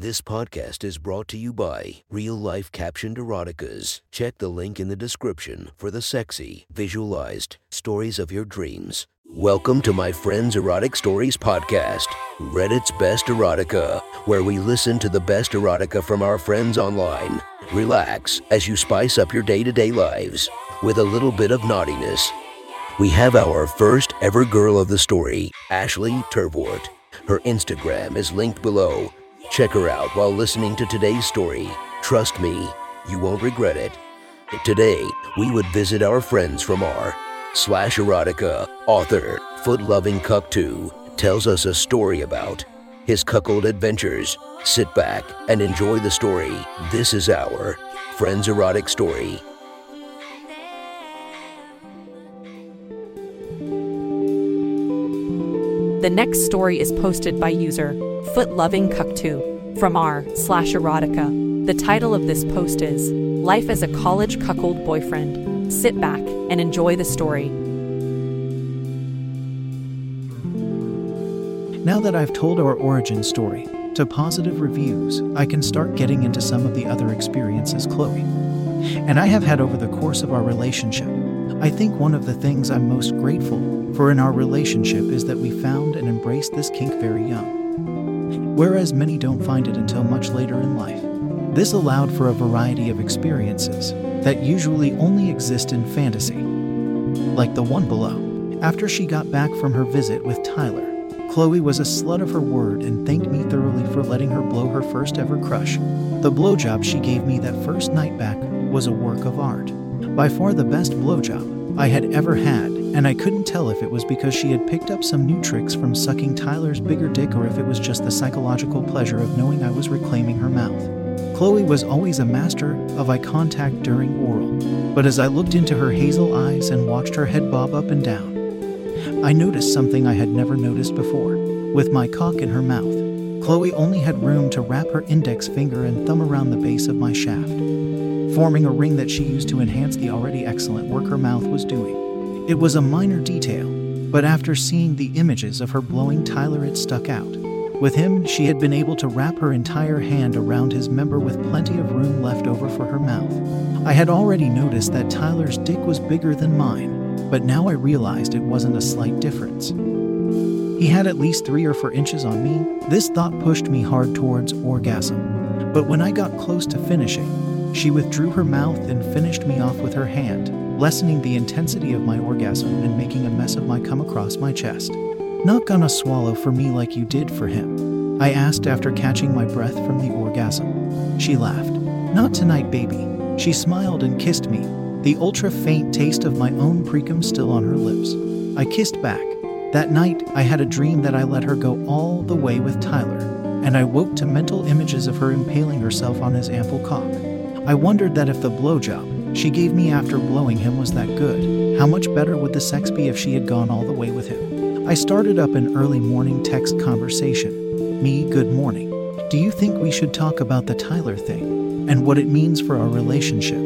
This podcast is brought to you by Real Life Captioned Eroticas. Check the link in the description for the sexy, visualized stories of your dreams. Welcome to my Friends Erotic Stories podcast, Reddit's Best Erotica, where we listen to the best erotica from our friends online. Relax as you spice up your day to day lives with a little bit of naughtiness. We have our first ever girl of the story, Ashley Turvort. Her Instagram is linked below Check her out while listening to today's story. Trust me, you won't regret it. Today, we would visit our friends from r slash erotica author, Foot Loving Cuck 2, tells us a story about his cuckold adventures. Sit back and enjoy the story. This is our Friends Erotic Story. The next story is posted by user Foot Loving Cuck2 from r slash erotica. The title of this post is Life as a College Cuckold Boyfriend. Sit back and enjoy the story. Now that I've told our origin story to positive reviews, I can start getting into some of the other experiences Chloe and I have had over the course of our relationship. I think one of the things I'm most grateful for in our relationship is that we found and embraced this kink very young. Whereas many don't find it until much later in life. This allowed for a variety of experiences that usually only exist in fantasy. Like the one below. After she got back from her visit with Tyler, Chloe was a slut of her word and thanked me thoroughly for letting her blow her first ever crush. The blowjob she gave me that first night back was a work of art. By far the best blowjob I had ever had, and I couldn't tell if it was because she had picked up some new tricks from sucking Tyler's bigger dick or if it was just the psychological pleasure of knowing I was reclaiming her mouth. Chloe was always a master of eye contact during oral, but as I looked into her hazel eyes and watched her head bob up and down, I noticed something I had never noticed before. With my cock in her mouth, Chloe only had room to wrap her index finger and thumb around the base of my shaft forming a ring that she used to enhance the already excellent work her mouth was doing. It was a minor detail, but after seeing the images of her blowing Tyler, it stuck out. With him, she had been able to wrap her entire hand around his member with plenty of room left over for her mouth. I had already noticed that Tyler's dick was bigger than mine, but now I realized it wasn't a slight difference. He had at least three or four inches on me. This thought pushed me hard towards orgasm. But when I got close to finishing, she withdrew her mouth and finished me off with her hand, lessening the intensity of my orgasm and making a mess of my cum across my chest. Not gonna swallow for me like you did for him? I asked after catching my breath from the orgasm. She laughed. Not tonight, baby. She smiled and kissed me, the ultra faint taste of my own precum still on her lips. I kissed back. That night, I had a dream that I let her go all the way with Tyler, and I woke to mental images of her impaling herself on his ample cock. I wondered that if the blowjob she gave me after blowing him was that good, how much better would the sex be if she had gone all the way with him? I started up an early morning text conversation. Me, good morning. Do you think we should talk about the Tyler thing and what it means for our relationship?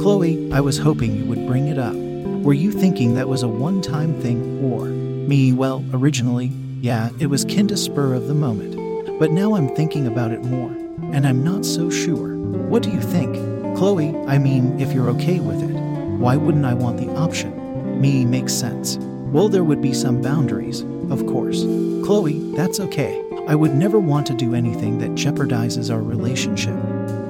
Chloe, I was hoping you would bring it up. Were you thinking that was a one time thing or me? Well, originally, yeah, it was kind of spur of the moment. But now I'm thinking about it more, and I'm not so sure. What do you think? Chloe, I mean, if you're okay with it, why wouldn't I want the option? Me makes sense. Well, there would be some boundaries, of course. Chloe, that's okay. I would never want to do anything that jeopardizes our relationship.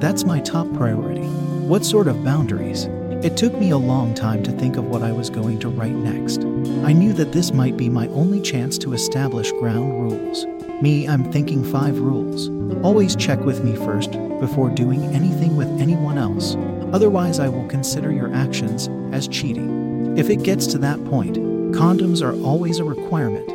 That's my top priority. What sort of boundaries? It took me a long time to think of what I was going to write next. I knew that this might be my only chance to establish ground rules. Me, I'm thinking five rules. Always check with me first before doing anything with anyone else. Otherwise, I will consider your actions as cheating. If it gets to that point, condoms are always a requirement.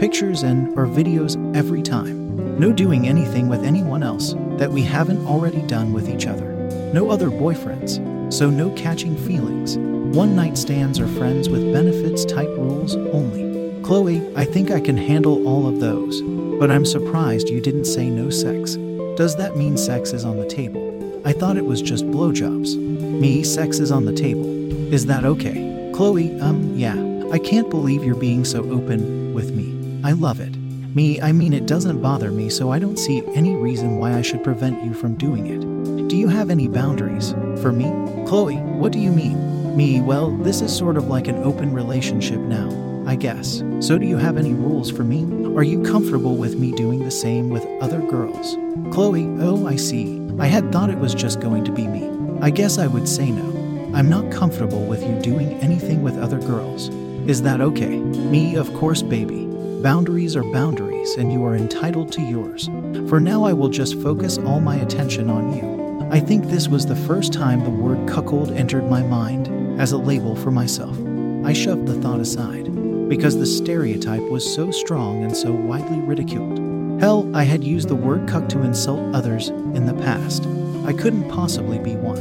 Pictures and or videos every time. No doing anything with anyone else that we haven't already done with each other. No other boyfriends, so no catching feelings. One night stands or friends with benefits type rules only. Chloe, I think I can handle all of those. But I'm surprised you didn't say no sex. Does that mean sex is on the table? I thought it was just blowjobs. Me, sex is on the table. Is that okay? Chloe, um, yeah. I can't believe you're being so open with me. I love it. Me, I mean, it doesn't bother me, so I don't see any reason why I should prevent you from doing it. Do you have any boundaries? For me? Chloe, what do you mean? Me, well, this is sort of like an open relationship now, I guess. So do you have any rules for me? Are you comfortable with me doing the same with other girls? Chloe, oh, I see. I had thought it was just going to be me. I guess I would say no. I'm not comfortable with you doing anything with other girls. Is that okay? Me, of course, baby. Boundaries are boundaries, and you are entitled to yours. For now, I will just focus all my attention on you. I think this was the first time the word cuckold entered my mind as a label for myself. I shoved the thought aside because the stereotype was so strong and so widely ridiculed. Hell, I had used the word cuck to insult others in the past. I couldn't possibly be one.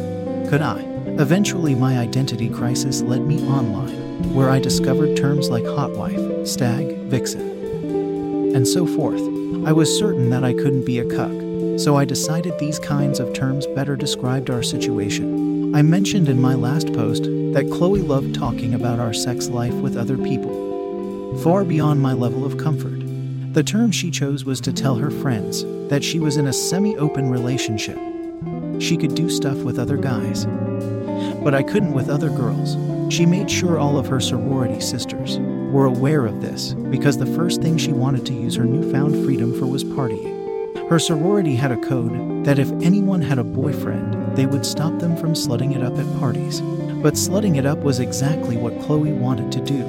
Could I? Eventually, my identity crisis led me online, where I discovered terms like hot wife, stag, vixen, and so forth. I was certain that I couldn't be a cuck, so I decided these kinds of terms better described our situation. I mentioned in my last post that Chloe loved talking about our sex life with other people, far beyond my level of comfort. The term she chose was to tell her friends that she was in a semi open relationship. She could do stuff with other guys, but I couldn't with other girls. She made sure all of her sorority sisters were aware of this because the first thing she wanted to use her newfound freedom for was partying. Her sorority had a code that if anyone had a boyfriend, they would stop them from slutting it up at parties. But slutting it up was exactly what Chloe wanted to do,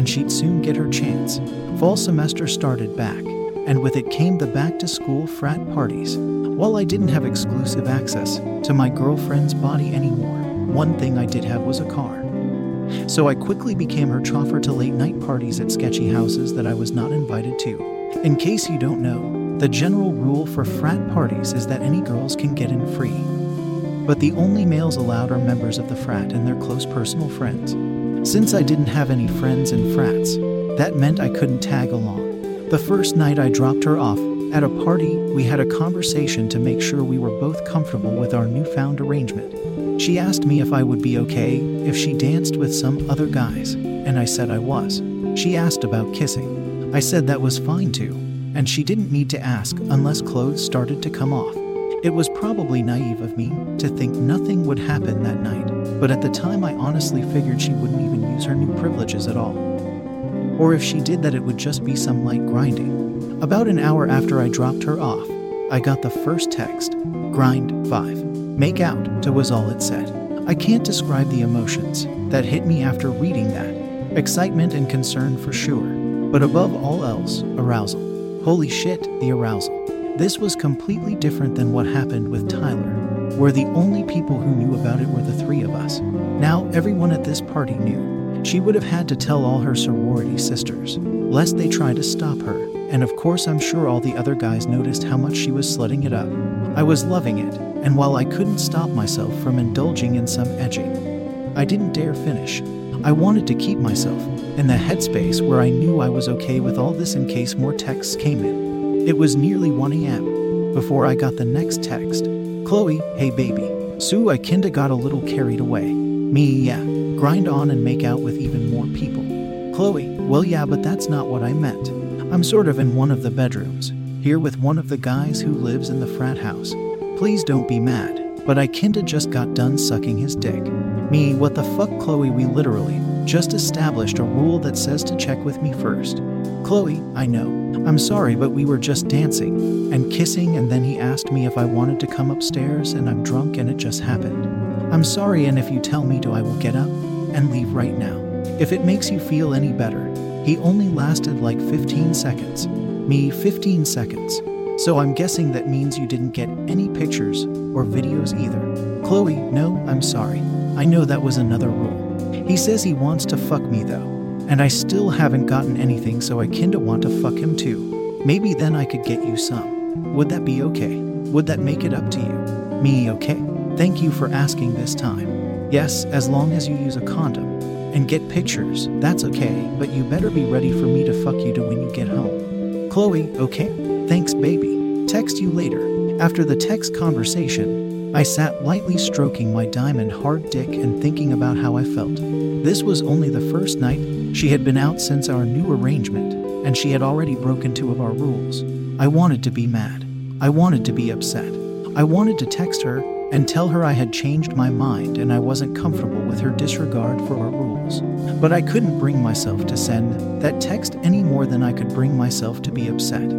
and she'd soon get her chance. Fall semester started back, and with it came the back to school frat parties. While I didn't have exclusive access to my girlfriend's body anymore, one thing I did have was a car. So I quickly became her chauffeur to late night parties at sketchy houses that I was not invited to. In case you don't know, the general rule for frat parties is that any girls can get in free. But the only males allowed are members of the frat and their close personal friends. Since I didn't have any friends in frats, that meant I couldn't tag along. The first night I dropped her off at a party, we had a conversation to make sure we were both comfortable with our newfound arrangement. She asked me if I would be okay if she danced with some other guys, and I said I was. She asked about kissing. I said that was fine too, and she didn't need to ask unless clothes started to come off. It was probably naive of me to think nothing would happen that night, but at the time I honestly figured she wouldn't even use her new privileges at all. Or if she did, that it would just be some light grinding. About an hour after I dropped her off, I got the first text Grind 5. Make out, to was all it said. I can't describe the emotions that hit me after reading that. Excitement and concern for sure, but above all else, arousal. Holy shit, the arousal. This was completely different than what happened with Tyler, where the only people who knew about it were the three of us. Now, everyone at this party knew. She would have had to tell all her sorority sisters, lest they try to stop her. And of course, I'm sure all the other guys noticed how much she was slutting it up. I was loving it, and while I couldn't stop myself from indulging in some edging, I didn't dare finish. I wanted to keep myself in the headspace where I knew I was okay with all this in case more texts came in. It was nearly 1 a.m. before I got the next text Chloe, hey baby. Sue, I kinda got a little carried away. Me, yeah. Grind on and make out with even more people. Chloe, well, yeah, but that's not what I meant. I'm sort of in one of the bedrooms, here with one of the guys who lives in the frat house. Please don't be mad, but I kinda just got done sucking his dick. Me, what the fuck, Chloe? We literally just established a rule that says to check with me first. Chloe, I know. I'm sorry, but we were just dancing and kissing, and then he asked me if I wanted to come upstairs, and I'm drunk, and it just happened. I'm sorry, and if you tell me to, I will get up and leave right now. If it makes you feel any better, he only lasted like 15 seconds. Me, 15 seconds. So I'm guessing that means you didn't get any pictures or videos either. Chloe, no, I'm sorry. I know that was another rule. He says he wants to fuck me though, and I still haven't gotten anything, so I kinda want to fuck him too. Maybe then I could get you some. Would that be okay? Would that make it up to you? Me, okay? Thank you for asking this time. Yes, as long as you use a condom and get pictures, that's okay, but you better be ready for me to fuck you to when you get home. Chloe, okay? Thanks, baby. Text you later. After the text conversation, I sat lightly stroking my diamond hard dick and thinking about how I felt. This was only the first night she had been out since our new arrangement, and she had already broken two of our rules. I wanted to be mad. I wanted to be upset. I wanted to text her and tell her I had changed my mind and I wasn't comfortable with her disregard for our rules. But I couldn't bring myself to send that text any more than I could bring myself to be upset.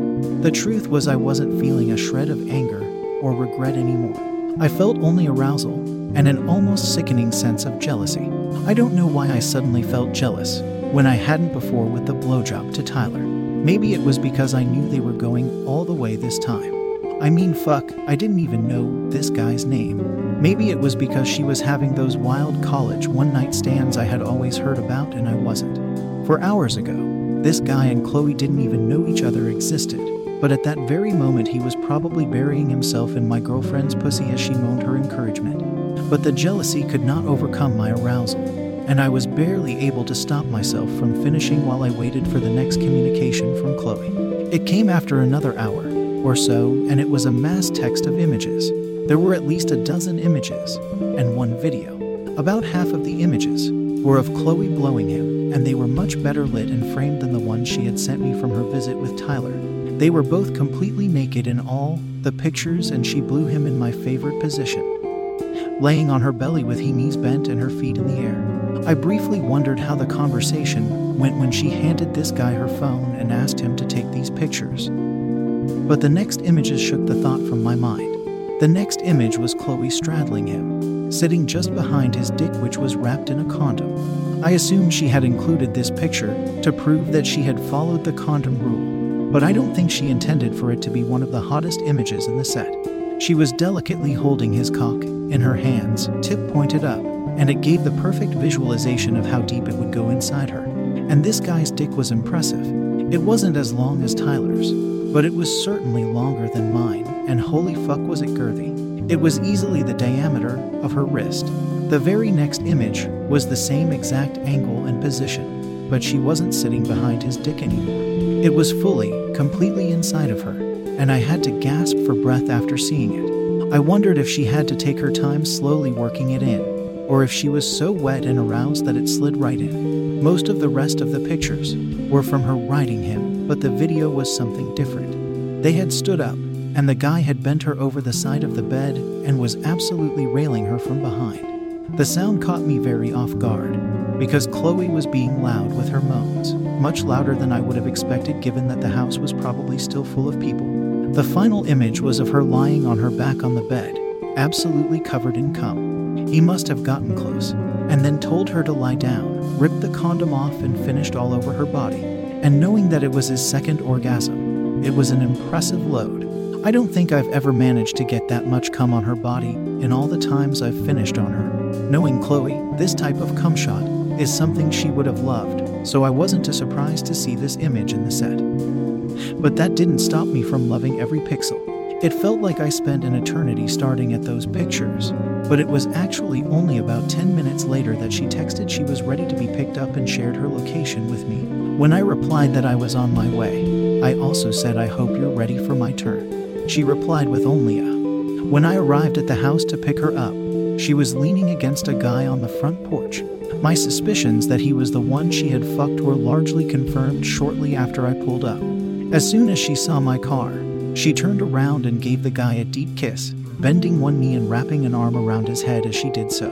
The truth was, I wasn't feeling a shred of anger or regret anymore. I felt only arousal and an almost sickening sense of jealousy. I don't know why I suddenly felt jealous when I hadn't before with the blowjob to Tyler. Maybe it was because I knew they were going all the way this time. I mean, fuck, I didn't even know this guy's name. Maybe it was because she was having those wild college one night stands I had always heard about and I wasn't. For hours ago, this guy and Chloe didn't even know each other existed, but at that very moment he was probably burying himself in my girlfriend's pussy as she moaned her encouragement. But the jealousy could not overcome my arousal, and I was barely able to stop myself from finishing while I waited for the next communication from Chloe. It came after another hour or so, and it was a mass text of images. There were at least a dozen images and one video. About half of the images were of Chloe blowing him, and they were much better lit and framed than the ones she had sent me from her visit with Tyler. They were both completely naked in all the pictures, and she blew him in my favorite position, laying on her belly with her knees bent and her feet in the air. I briefly wondered how the conversation went when she handed this guy her phone and asked him to take these pictures. But the next images shook the thought from my mind. The next image was Chloe straddling him, sitting just behind his dick, which was wrapped in a condom. I assumed she had included this picture to prove that she had followed the condom rule, but I don't think she intended for it to be one of the hottest images in the set. She was delicately holding his cock in her hands, tip pointed up, and it gave the perfect visualization of how deep it would go inside her. And this guy's dick was impressive. It wasn't as long as Tyler's, but it was certainly longer than mine, and holy fuck was it girthy. It was easily the diameter of her wrist. The very next image was the same exact angle and position, but she wasn't sitting behind his dick anymore. It was fully, completely inside of her, and I had to gasp for breath after seeing it. I wondered if she had to take her time slowly working it in, or if she was so wet and aroused that it slid right in. Most of the rest of the pictures were from her riding him, but the video was something different. They had stood up, and the guy had bent her over the side of the bed and was absolutely railing her from behind. The sound caught me very off guard because Chloe was being loud with her moans, much louder than I would have expected given that the house was probably still full of people. The final image was of her lying on her back on the bed, absolutely covered in cum. He must have gotten close and then told her to lie down, ripped the condom off, and finished all over her body. And knowing that it was his second orgasm, it was an impressive load. I don't think I've ever managed to get that much cum on her body in all the times I've finished on her. Knowing Chloe, this type of cum shot is something she would have loved, so I wasn't too surprised to see this image in the set. But that didn't stop me from loving every pixel. It felt like I spent an eternity starting at those pictures, but it was actually only about 10 minutes later that she texted she was ready to be picked up and shared her location with me. When I replied that I was on my way, I also said I hope you're ready for my turn. She replied with only a. When I arrived at the house to pick her up, she was leaning against a guy on the front porch. My suspicions that he was the one she had fucked were largely confirmed shortly after I pulled up. As soon as she saw my car, she turned around and gave the guy a deep kiss, bending one knee and wrapping an arm around his head as she did so.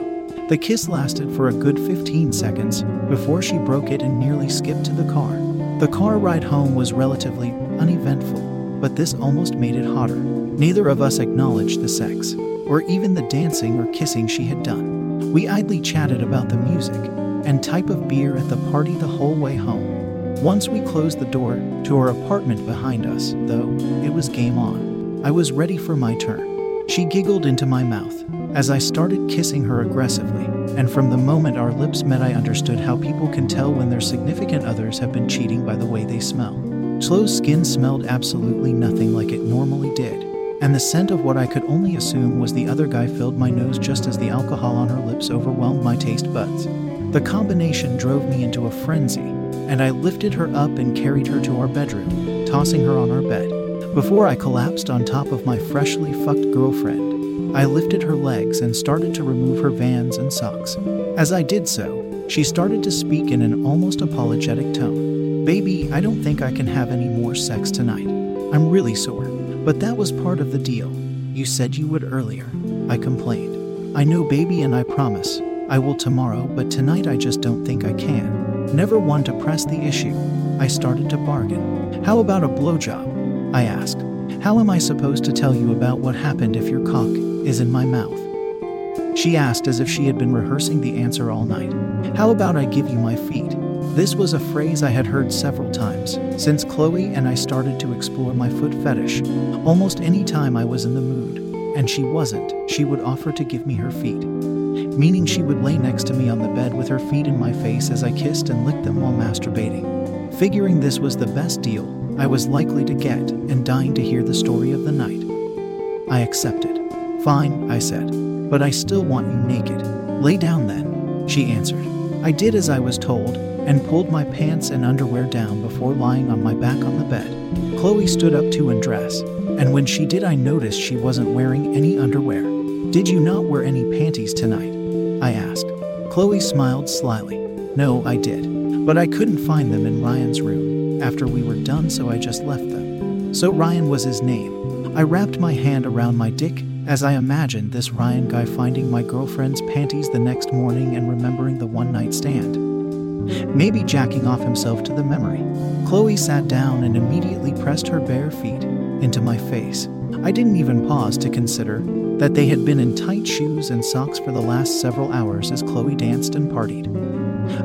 The kiss lasted for a good 15 seconds before she broke it and nearly skipped to the car. The car ride home was relatively uneventful, but this almost made it hotter. Neither of us acknowledged the sex, or even the dancing or kissing she had done. We idly chatted about the music and type of beer at the party the whole way home. Once we closed the door to our apartment behind us, though, it was game on. I was ready for my turn. She giggled into my mouth as I started kissing her aggressively, and from the moment our lips met, I understood how people can tell when their significant others have been cheating by the way they smell. Chloe's skin smelled absolutely nothing like it normally did, and the scent of what I could only assume was the other guy filled my nose just as the alcohol on her lips overwhelmed my taste buds. The combination drove me into a frenzy and I lifted her up and carried her to our bedroom, tossing her on our bed. Before I collapsed on top of my freshly fucked girlfriend, I lifted her legs and started to remove her vans and socks. As I did so, she started to speak in an almost apologetic tone. Baby, I don't think I can have any more sex tonight. I'm really sore. But that was part of the deal. You said you would earlier. I complained. I know, baby, and I promise. I will tomorrow, but tonight I just don't think I can. Never one to press the issue. I started to bargain. How about a blowjob? I asked. How am I supposed to tell you about what happened if your cock is in my mouth? She asked as if she had been rehearsing the answer all night. How about I give you my feet? This was a phrase I had heard several times since Chloe and I started to explore my foot fetish. Almost any time I was in the mood, and she wasn't, she would offer to give me her feet. Meaning she would lay next to me on the bed with her feet in my face as I kissed and licked them while masturbating. Figuring this was the best deal I was likely to get and dying to hear the story of the night. I accepted. Fine, I said, but I still want you naked. Lay down then, she answered. I did as I was told and pulled my pants and underwear down before lying on my back on the bed. Chloe stood up to undress, and when she did, I noticed she wasn't wearing any underwear. Did you not wear any panties tonight? I asked. Chloe smiled slyly. No, I did, but I couldn't find them in Ryan's room after we were done, so I just left them. So Ryan was his name. I wrapped my hand around my dick as I imagined this Ryan guy finding my girlfriend's panties the next morning and remembering the one night stand. Maybe jacking off himself to the memory. Chloe sat down and immediately pressed her bare feet into my face. I didn't even pause to consider that they had been in tight shoes and socks for the last several hours as Chloe danced and partied.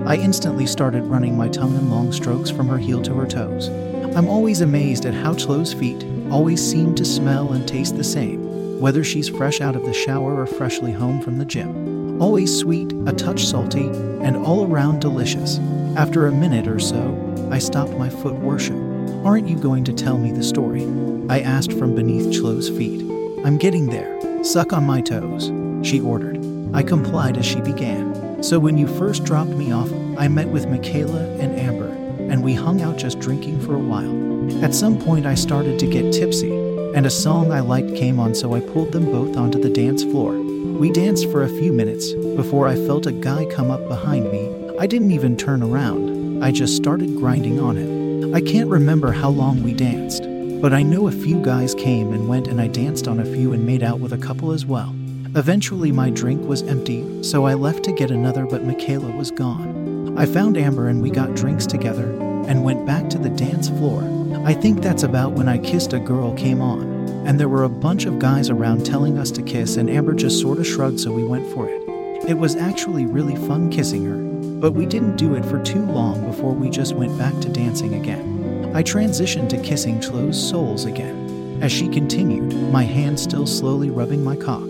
I instantly started running my tongue in long strokes from her heel to her toes. I'm always amazed at how Chloe's feet always seem to smell and taste the same, whether she's fresh out of the shower or freshly home from the gym. Always sweet, a touch salty, and all around delicious. After a minute or so, I stopped my foot worship. Aren't you going to tell me the story? I asked from beneath Chloe's feet. I'm getting there. Suck on my toes, she ordered. I complied as she began. So when you first dropped me off, I met with Michaela and Amber, and we hung out just drinking for a while. At some point, I started to get tipsy, and a song I liked came on, so I pulled them both onto the dance floor. We danced for a few minutes before I felt a guy come up behind me. I didn't even turn around, I just started grinding on him. I can't remember how long we danced, but I know a few guys came and went, and I danced on a few and made out with a couple as well. Eventually, my drink was empty, so I left to get another, but Michaela was gone. I found Amber and we got drinks together and went back to the dance floor. I think that's about when I kissed a girl came on, and there were a bunch of guys around telling us to kiss, and Amber just sort of shrugged, so we went for it. It was actually really fun kissing her, but we didn't do it for too long before we just went back to dancing again. I transitioned to kissing Chloe's soles again. As she continued, my hand still slowly rubbing my cock.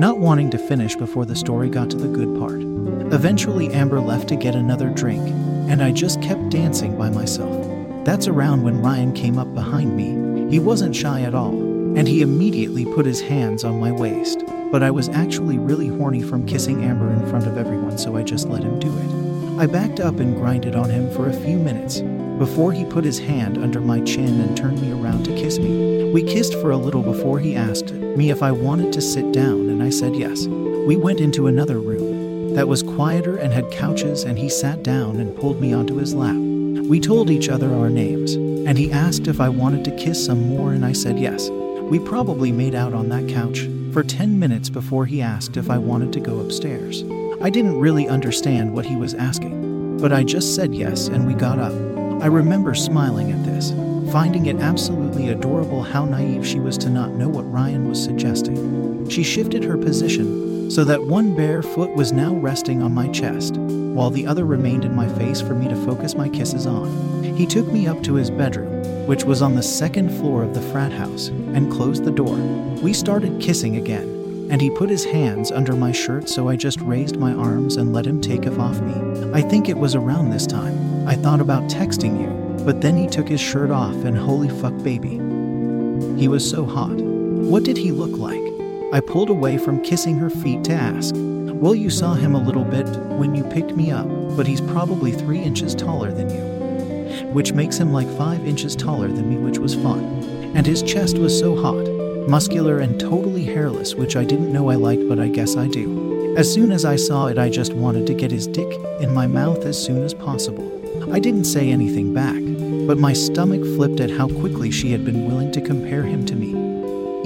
Not wanting to finish before the story got to the good part. Eventually, Amber left to get another drink, and I just kept dancing by myself. That's around when Ryan came up behind me. He wasn't shy at all, and he immediately put his hands on my waist. But I was actually really horny from kissing Amber in front of everyone, so I just let him do it. I backed up and grinded on him for a few minutes before he put his hand under my chin and turned me around to kiss me. We kissed for a little before he asked me if I wanted to sit down, and I said yes. We went into another room that was quieter and had couches, and he sat down and pulled me onto his lap. We told each other our names, and he asked if I wanted to kiss some more, and I said yes. We probably made out on that couch for 10 minutes before he asked if I wanted to go upstairs. I didn't really understand what he was asking, but I just said yes and we got up. I remember smiling at this, finding it absolutely adorable how naive she was to not know what Ryan was suggesting. She shifted her position so that one bare foot was now resting on my chest, while the other remained in my face for me to focus my kisses on. He took me up to his bedroom, which was on the second floor of the frat house, and closed the door. We started kissing again, and he put his hands under my shirt, so I just raised my arms and let him take it off me. I think it was around this time I thought about texting you, but then he took his shirt off, and holy fuck, baby. He was so hot. What did he look like? I pulled away from kissing her feet to ask. Well, you saw him a little bit when you picked me up, but he's probably three inches taller than you, which makes him like five inches taller than me, which was fun. And his chest was so hot, muscular, and totally hairless, which I didn't know I liked, but I guess I do. As soon as I saw it, I just wanted to get his dick in my mouth as soon as possible. I didn't say anything back, but my stomach flipped at how quickly she had been willing to compare him to me,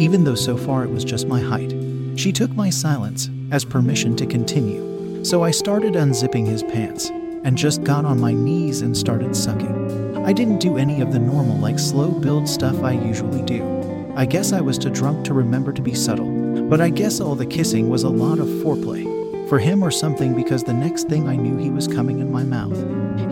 even though so far it was just my height. She took my silence as permission to continue, so I started unzipping his pants and just got on my knees and started sucking. I didn't do any of the normal, like slow build stuff I usually do. I guess I was too drunk to remember to be subtle, but I guess all the kissing was a lot of foreplay. For him or something, because the next thing I knew he was coming in my mouth.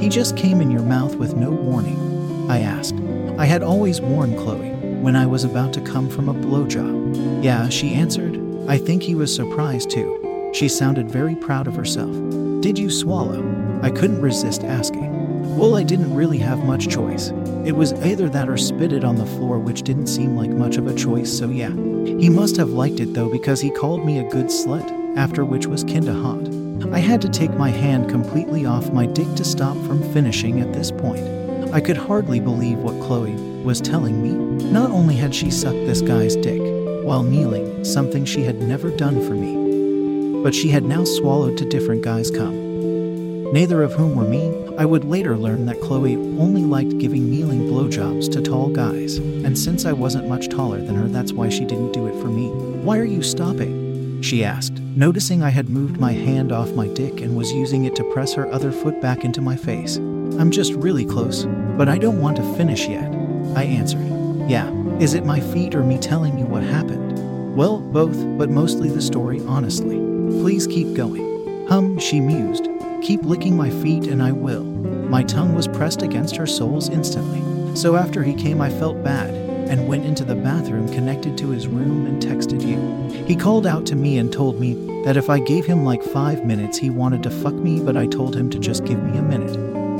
He just came in your mouth with no warning. I asked. I had always warned Chloe when I was about to come from a blowjob. Yeah, she answered. I think he was surprised too. She sounded very proud of herself. Did you swallow? I couldn't resist asking. Well, I didn't really have much choice. It was either that or spit it on the floor, which didn't seem like much of a choice, so yeah. He must have liked it though, because he called me a good slut, after which was kinda hot. I had to take my hand completely off my dick to stop from finishing at this point. I could hardly believe what Chloe was telling me. Not only had she sucked this guy's dick while kneeling, something she had never done for me, but she had now swallowed two different guys' cum neither of whom were me. I would later learn that Chloe only liked giving kneeling blowjobs to tall guys, and since I wasn't much taller than her, that's why she didn't do it for me. Why are you stopping? She asked, noticing I had moved my hand off my dick and was using it to press her other foot back into my face. I'm just really close, but I don't want to finish yet. I answered. Yeah, is it my feet or me telling you what happened? Well, both, but mostly the story, honestly. Please keep going. Hum, she mused, Keep licking my feet and I will. My tongue was pressed against her soles instantly. So after he came, I felt bad and went into the bathroom connected to his room and texted you. He called out to me and told me that if I gave him like five minutes, he wanted to fuck me, but I told him to just give me a minute.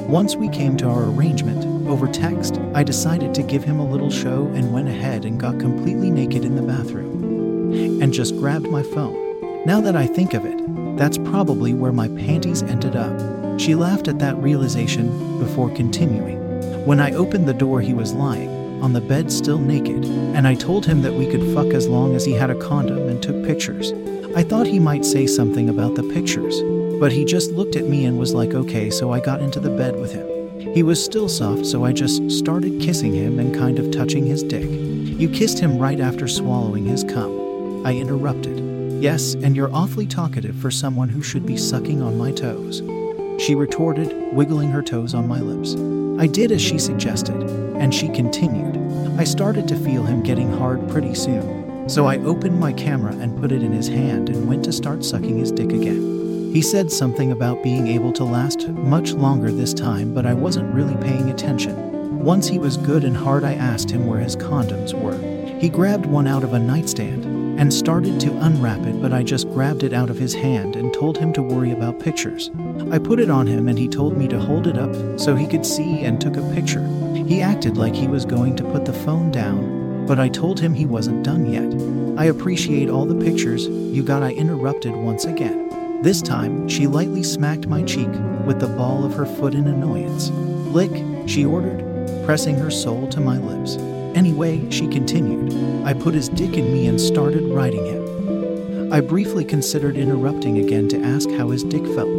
Once we came to our arrangement, over text, I decided to give him a little show and went ahead and got completely naked in the bathroom. And just grabbed my phone. Now that I think of it, that's probably where my panties ended up. She laughed at that realization before continuing. When I opened the door, he was lying on the bed, still naked, and I told him that we could fuck as long as he had a condom and took pictures. I thought he might say something about the pictures, but he just looked at me and was like, okay, so I got into the bed with him. He was still soft, so I just started kissing him and kind of touching his dick. You kissed him right after swallowing his cum. I interrupted. Yes, and you're awfully talkative for someone who should be sucking on my toes. She retorted, wiggling her toes on my lips. I did as she suggested, and she continued. I started to feel him getting hard pretty soon, so I opened my camera and put it in his hand and went to start sucking his dick again. He said something about being able to last much longer this time, but I wasn't really paying attention. Once he was good and hard, I asked him where his condoms were. He grabbed one out of a nightstand and started to unwrap it, but I just grabbed it out of his hand and told him to worry about pictures. I put it on him and he told me to hold it up so he could see and took a picture. He acted like he was going to put the phone down, but I told him he wasn't done yet. I appreciate all the pictures you got. I interrupted once again. This time, she lightly smacked my cheek with the ball of her foot in annoyance. Lick, she ordered, pressing her soul to my lips. Anyway, she continued, I put his dick in me and started riding him. I briefly considered interrupting again to ask how his dick felt,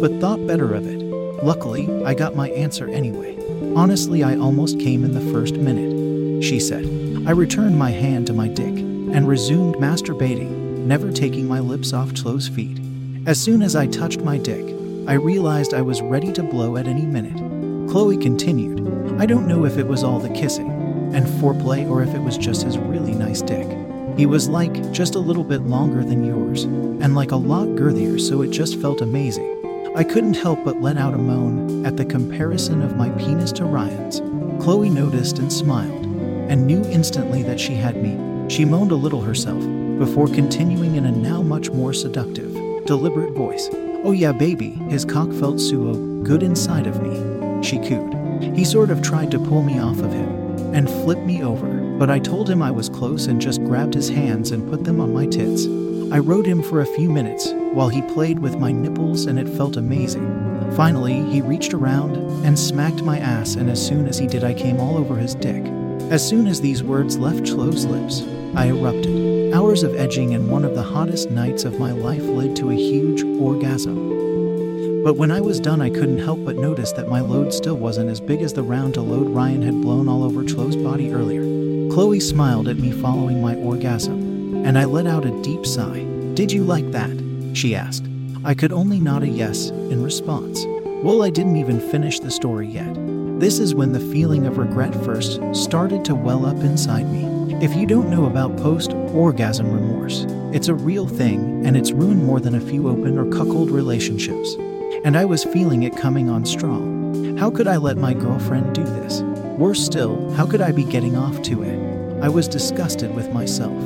but thought better of it. Luckily, I got my answer anyway. Honestly, I almost came in the first minute, she said. I returned my hand to my dick and resumed masturbating, never taking my lips off Chloe's feet. As soon as I touched my dick, I realized I was ready to blow at any minute. Chloe continued, I don't know if it was all the kissing, and foreplay or if it was just his really nice dick. He was like just a little bit longer than yours, and like a lot girthier, so it just felt amazing. I couldn't help but let out a moan at the comparison of my penis to Ryan's. Chloe noticed and smiled, and knew instantly that she had me. She moaned a little herself, before continuing in a now much more seductive, deliberate voice. Oh yeah, baby, his cock felt so good inside of me. She cooed. He sort of tried to pull me off of him, and flip me over, but I told him I was close and just grabbed his hands and put them on my tits. I rode him for a few minutes while he played with my nipples and it felt amazing. Finally, he reached around and smacked my ass, and as soon as he did, I came all over his dick. As soon as these words left Chloe's lips, I erupted. Hours of edging and one of the hottest nights of my life led to a huge orgasm. But when I was done, I couldn't help but notice that my load still wasn't as big as the round to load Ryan had blown all over Chloe's body earlier. Chloe smiled at me following my orgasm, and I let out a deep sigh. Did you like that? She asked. I could only nod a yes in response. Well, I didn't even finish the story yet. This is when the feeling of regret first started to well up inside me. If you don't know about post orgasm remorse, it's a real thing and it's ruined more than a few open or cuckold relationships. And I was feeling it coming on strong. How could I let my girlfriend do this? Worse still, how could I be getting off to it? I was disgusted with myself,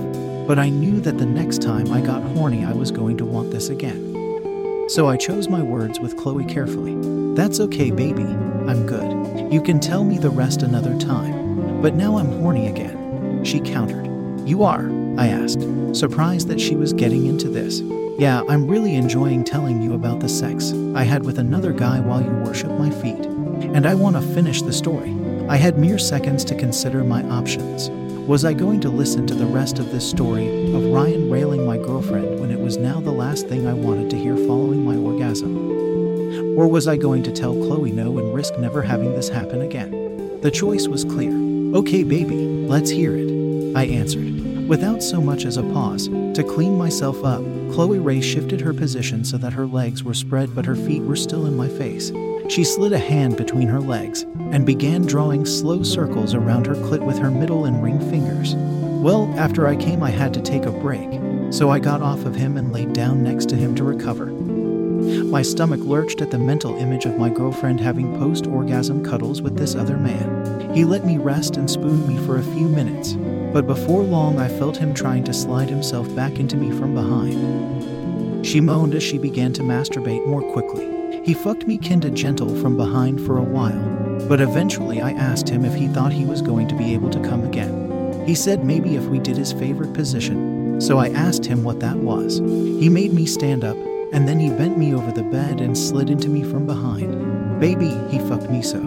but I knew that the next time I got horny, I was going to want this again. So I chose my words with Chloe carefully. That's okay, baby. I'm good. You can tell me the rest another time. But now I'm horny again. She countered. You are? I asked, surprised that she was getting into this. Yeah, I'm really enjoying telling you about the sex I had with another guy while you worship my feet. And I want to finish the story. I had mere seconds to consider my options. Was I going to listen to the rest of this story of Ryan railing my girlfriend when it was now the last thing I wanted to hear following my orgasm? Or was I going to tell Chloe no and risk never having this happen again? The choice was clear. Okay, baby, let's hear it. I answered, without so much as a pause. To clean myself up, Chloe Ray shifted her position so that her legs were spread but her feet were still in my face. She slid a hand between her legs and began drawing slow circles around her clit with her middle and ring fingers. Well, after I came, I had to take a break, so I got off of him and laid down next to him to recover. My stomach lurched at the mental image of my girlfriend having post orgasm cuddles with this other man. He let me rest and spooned me for a few minutes, but before long I felt him trying to slide himself back into me from behind. She moaned as she began to masturbate more quickly. He fucked me kinda gentle from behind for a while, but eventually I asked him if he thought he was going to be able to come again. He said maybe if we did his favorite position, so I asked him what that was. He made me stand up and then he bent me over the bed and slid into me from behind. Baby, he fucked me so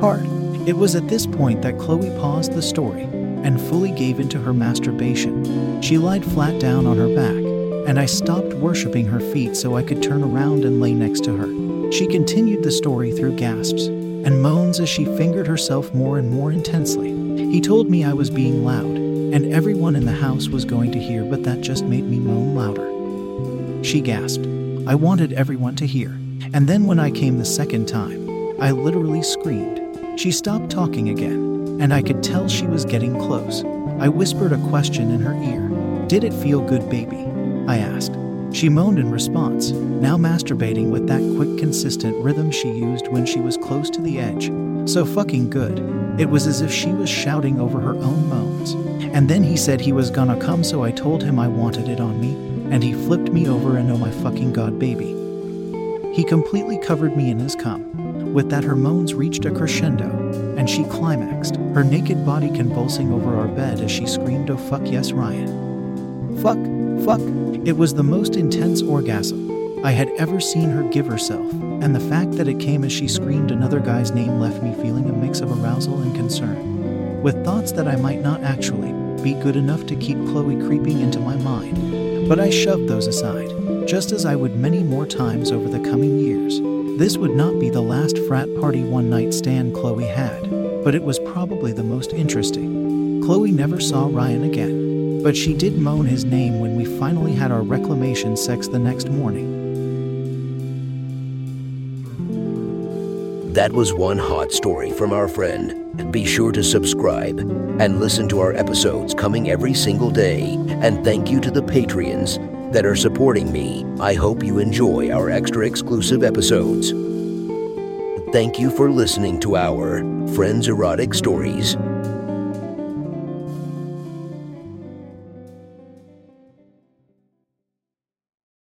hard. It was at this point that Chloe paused the story and fully gave into her masturbation. She lied flat down on her back, and I stopped worshipping her feet so I could turn around and lay next to her. She continued the story through gasps and moans as she fingered herself more and more intensely. He told me I was being loud, and everyone in the house was going to hear, but that just made me moan louder. She gasped. I wanted everyone to hear. And then when I came the second time, I literally screamed. She stopped talking again, and I could tell she was getting close. I whispered a question in her ear. Did it feel good, baby? I asked. She moaned in response, now masturbating with that quick, consistent rhythm she used when she was close to the edge. So fucking good. It was as if she was shouting over her own moans. And then he said he was gonna come, so I told him I wanted it on me, and he flipped me over and oh my fucking god, baby. He completely covered me in his cum. With that, her moans reached a crescendo, and she climaxed, her naked body convulsing over our bed as she screamed, Oh fuck yes, Ryan. Fuck, fuck. It was the most intense orgasm I had ever seen her give herself, and the fact that it came as she screamed another guy's name left me feeling a mix of arousal and concern, with thoughts that I might not actually be good enough to keep Chloe creeping into my mind. But I shoved those aside, just as I would many more times over the coming years. This would not be the last frat party one night stand Chloe had, but it was probably the most interesting. Chloe never saw Ryan again, but she did moan his name when we finally had our reclamation sex the next morning. That was one hot story from our friend. Be sure to subscribe and listen to our episodes coming every single day. And thank you to the Patreons that are supporting me. I hope you enjoy our extra exclusive episodes. Thank you for listening to our Friends Erotic Stories.